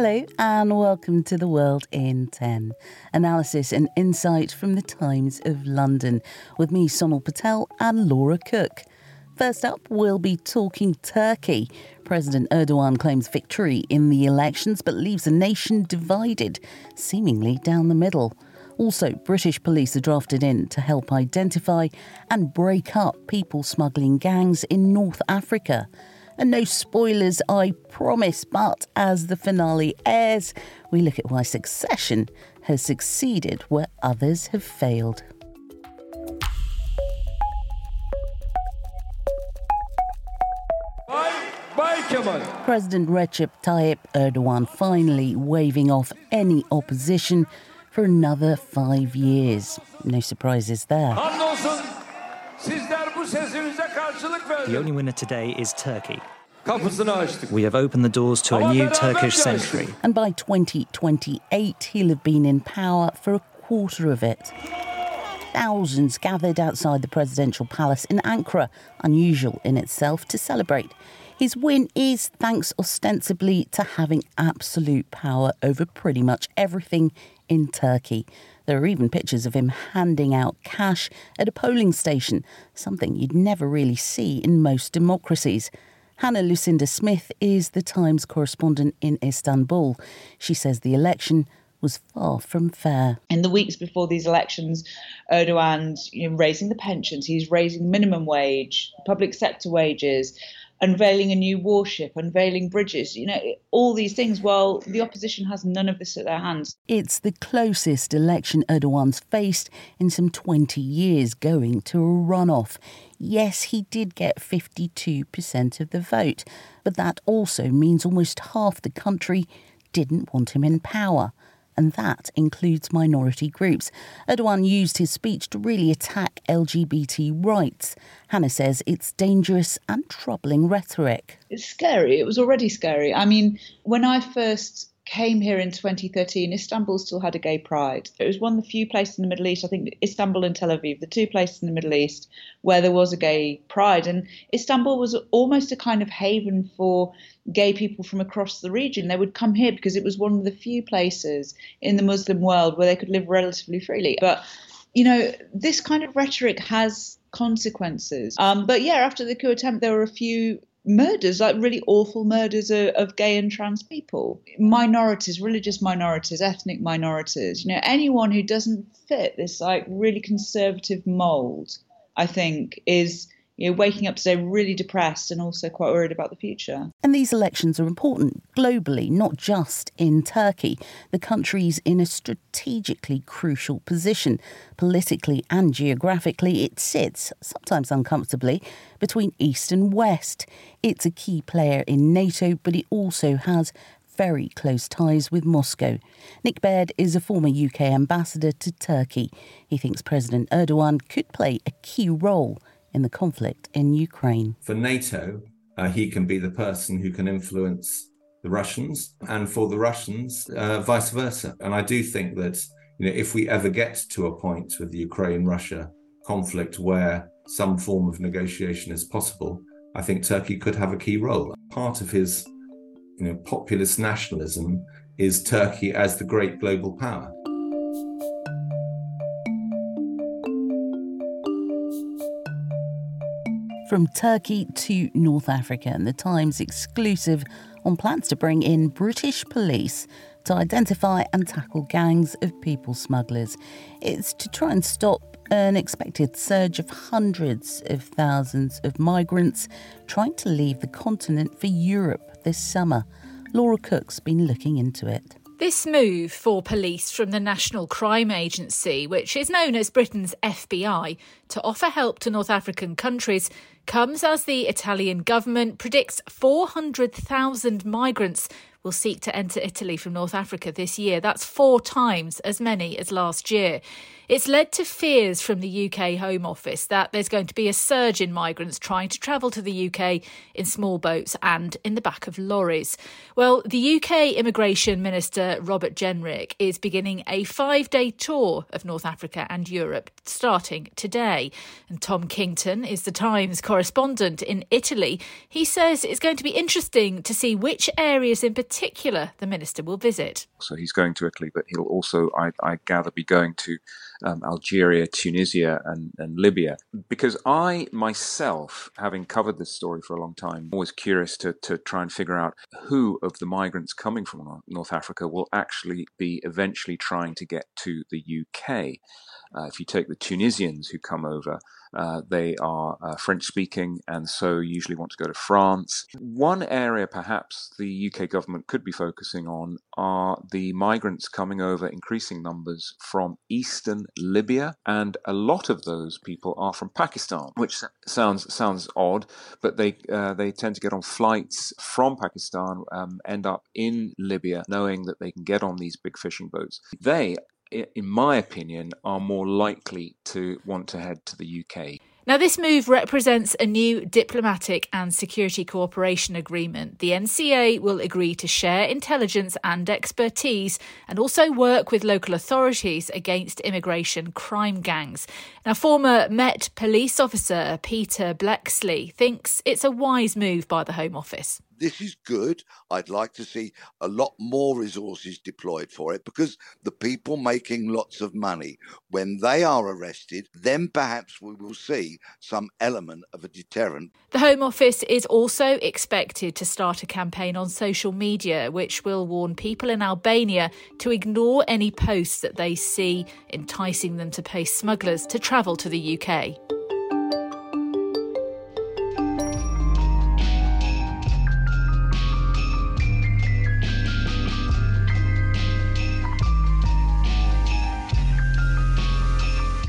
Hello and welcome to the World in 10. Analysis and insight from the Times of London with me, Sonal Patel and Laura Cook. First up, we'll be talking Turkey. President Erdogan claims victory in the elections but leaves a nation divided, seemingly down the middle. Also, British police are drafted in to help identify and break up people smuggling gangs in North Africa. And no spoilers, I promise, but as the finale airs, we look at why Succession has succeeded where others have failed. President Recep Tayyip Erdogan finally waving off any opposition for another five years. No surprises there. Hamdolsun sizler bu sesimize karşılık The only winner today is Turkey. We have opened the doors to a new Turkish century. And by 2028, he'll have been in power for a quarter of it. Thousands gathered outside the presidential palace in Ankara, unusual in itself, to celebrate. His win is thanks ostensibly to having absolute power over pretty much everything in Turkey. There are even pictures of him handing out cash at a polling station, something you'd never really see in most democracies. Hannah Lucinda Smith is the Times correspondent in Istanbul. She says the election was far from fair. in the weeks before these elections, Erdogan's you know, raising the pensions, he's raising minimum wage, public sector wages, unveiling a new warship, unveiling bridges, you know, all these things, while the opposition has none of this at their hands. It's the closest election Erdogan's faced in some 20 years going to a runoff. Yes, he did get 52% of the vote, but that also means almost half the country didn't want him in power. And that includes minority groups. Erdogan used his speech to really attack LGBT rights. Hannah says it's dangerous and troubling rhetoric. It's scary. It was already scary. I mean, when I first came here in 2013, Istanbul still had a gay pride. It was one of the few places in the Middle East, I think Istanbul and Tel Aviv, the two places in the Middle East where there was a gay pride. And Istanbul was almost a kind of haven for gay people from across the region. They would come here because it was one of the few places in the Muslim world where they could live relatively freely. But you know, this kind of rhetoric has consequences. Um, but yeah, after the coup attempt, there were a few murders, like really awful murders of, of gay and trans people, minorities, religious minorities, ethnic minorities. You know, anyone who doesn't fit this like really conservative mold, I think, is you know waking up today really depressed and also quite worried about the future. And these elections are important globally, not just in Turkey. The country's in a strategically crucial position. Politically and geographically, it sits, sometimes uncomfortably, between East and West. It's a key player in NATO, but it also has very close ties with Moscow. Nick Baird is a former UK ambassador to Turkey. He thinks President Erdogan could play a key role in the conflict in Ukraine. For NATO, uh, he can be the person who can influence the Russians, and for the Russians, uh, vice versa. And I do think that you know, if we ever get to a point with the Ukraine-Russia conflict where some form of negotiation is possible, I think Turkey could have a key role. Part of his you know, populist nationalism is Turkey as the great global power. From Turkey to North Africa, and the Times exclusive on plans to bring in British police to identify and tackle gangs of people smugglers. It's to try and stop an expected surge of hundreds of thousands of migrants trying to leave the continent for Europe this summer. Laura Cook's been looking into it. This move for police from the National Crime Agency, which is known as Britain's FBI, to offer help to North African countries comes as the Italian government predicts 400,000 migrants will seek to enter Italy from North Africa this year. That's four times as many as last year. It's led to fears from the UK Home Office that there's going to be a surge in migrants trying to travel to the UK in small boats and in the back of lorries. Well, the UK Immigration Minister Robert Jenrick is beginning a five day tour of North Africa and Europe starting today. And Tom Kington is the Times correspondent in Italy. He says it's going to be interesting to see which areas in particular the minister will visit. So he's going to Italy, but he'll also, I, I gather, be going to um, Algeria, Tunisia, and, and Libya. Because I myself, having covered this story for a long time, was curious to, to try and figure out who of the migrants coming from North Africa will actually be eventually trying to get to the UK. Uh, if you take the Tunisians who come over, uh, they are uh, French speaking and so usually want to go to France. One area perhaps the UK government could be focusing on are the migrants coming over increasing numbers from eastern Libya, and a lot of those people are from Pakistan, which sounds sounds odd, but they uh, they tend to get on flights from Pakistan, um, end up in Libya, knowing that they can get on these big fishing boats. They in my opinion, are more likely to want to head to the UK. Now, this move represents a new diplomatic and security cooperation agreement. The NCA will agree to share intelligence and expertise and also work with local authorities against immigration crime gangs. Now, former Met police officer Peter Bleksley thinks it's a wise move by the Home Office this is good. I'd like to see a lot more resources deployed for it because the people making lots of money, when they are arrested, then perhaps we will see some element of a deterrent. The Home Office is also expected to start a campaign on social media which will warn people in Albania to ignore any posts that they see enticing them to pay smugglers to travel to the UK.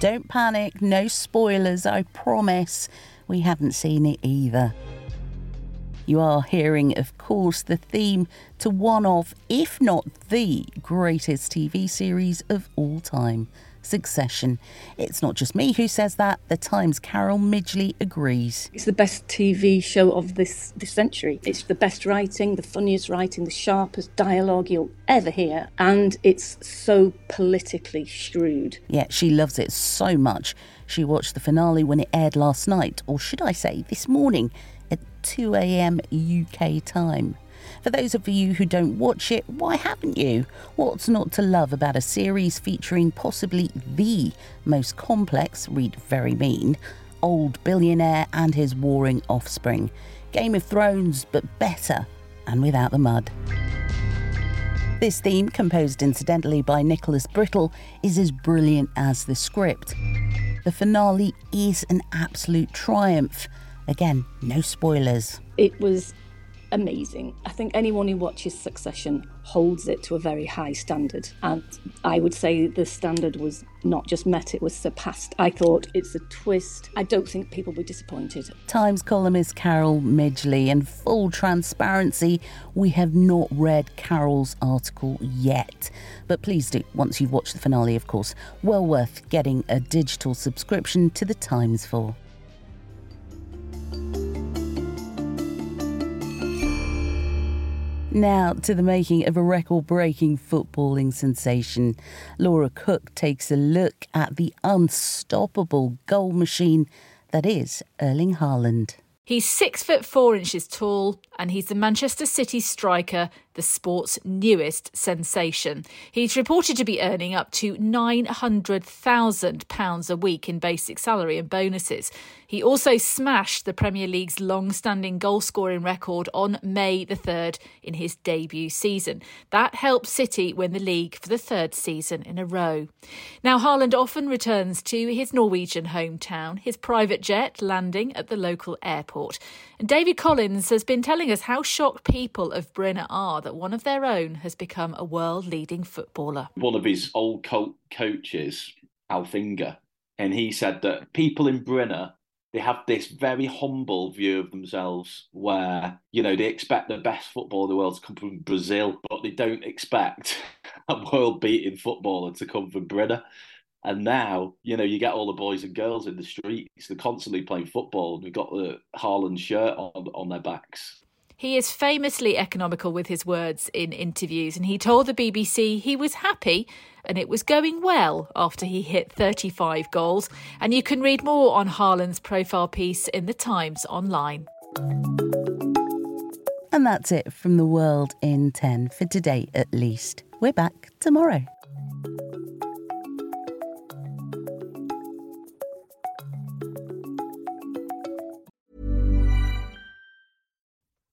Don't panic, no spoilers, I promise. We haven't seen it either. You are hearing, of course, the theme to one of, if not the greatest TV series of all time. Succession. It's not just me who says that, the Times' Carol Midgley agrees. It's the best TV show of this, this century. It's the best writing, the funniest writing, the sharpest dialogue you'll ever hear, and it's so politically shrewd. Yeah, she loves it so much. She watched the finale when it aired last night, or should I say this morning, at 2 a.m. UK time. For those of you who don't watch it, why haven't you? What's not to love about a series featuring possibly the most complex, read very mean, old billionaire and his warring offspring? Game of Thrones, but better and without the mud. This theme, composed incidentally by Nicholas Britell, is as brilliant as the script. The finale is an absolute triumph. Again, no spoilers. It was amazing. I think anyone who watches Succession holds it to a very high standard. And I would say the standard was not just met, it was surpassed. I thought it's a twist. I don't think people were disappointed. Times columnist Carol Midgley, In full transparency, we have not read Carol's article yet. But please do, once you've watched the finale, of course. Well worth getting a digital subscription to the Times for. Now to the making of a record breaking footballing sensation. Laura Cook takes a look at the unstoppable goal machine that is Erling Haaland. He's six foot four inches tall, and he's the Manchester City striker the sport's newest sensation. He's reported to be earning up to £900,000 a week in basic salary and bonuses. He also smashed the Premier League's long standing goal scoring record on May the 3rd in his debut season. That helped City win the league for the third season in a row. Now, Haaland often returns to his Norwegian hometown, his private jet landing at the local airport. And David Collins has been telling us how shocked people of Bryne are that one of their own has become a world leading footballer. One of his old co- coaches, Alf Ingve, and he said that people in Bryne they have this very humble view of themselves where you know they expect the best football in the world to come from Brazil, but they don't expect a world beating footballer to come from Bryne. And now, you know, you get all the boys and girls in the streets, they're constantly playing football, and they've got the Haaland shirt on on their backs. He is famously economical with his words in interviews, and he told the BBC he was happy and it was going well after he hit 35 goals. And you can read more on Haaland's profile piece in the Times online. And that's it from the world in 10 for today, at least. We're back tomorrow.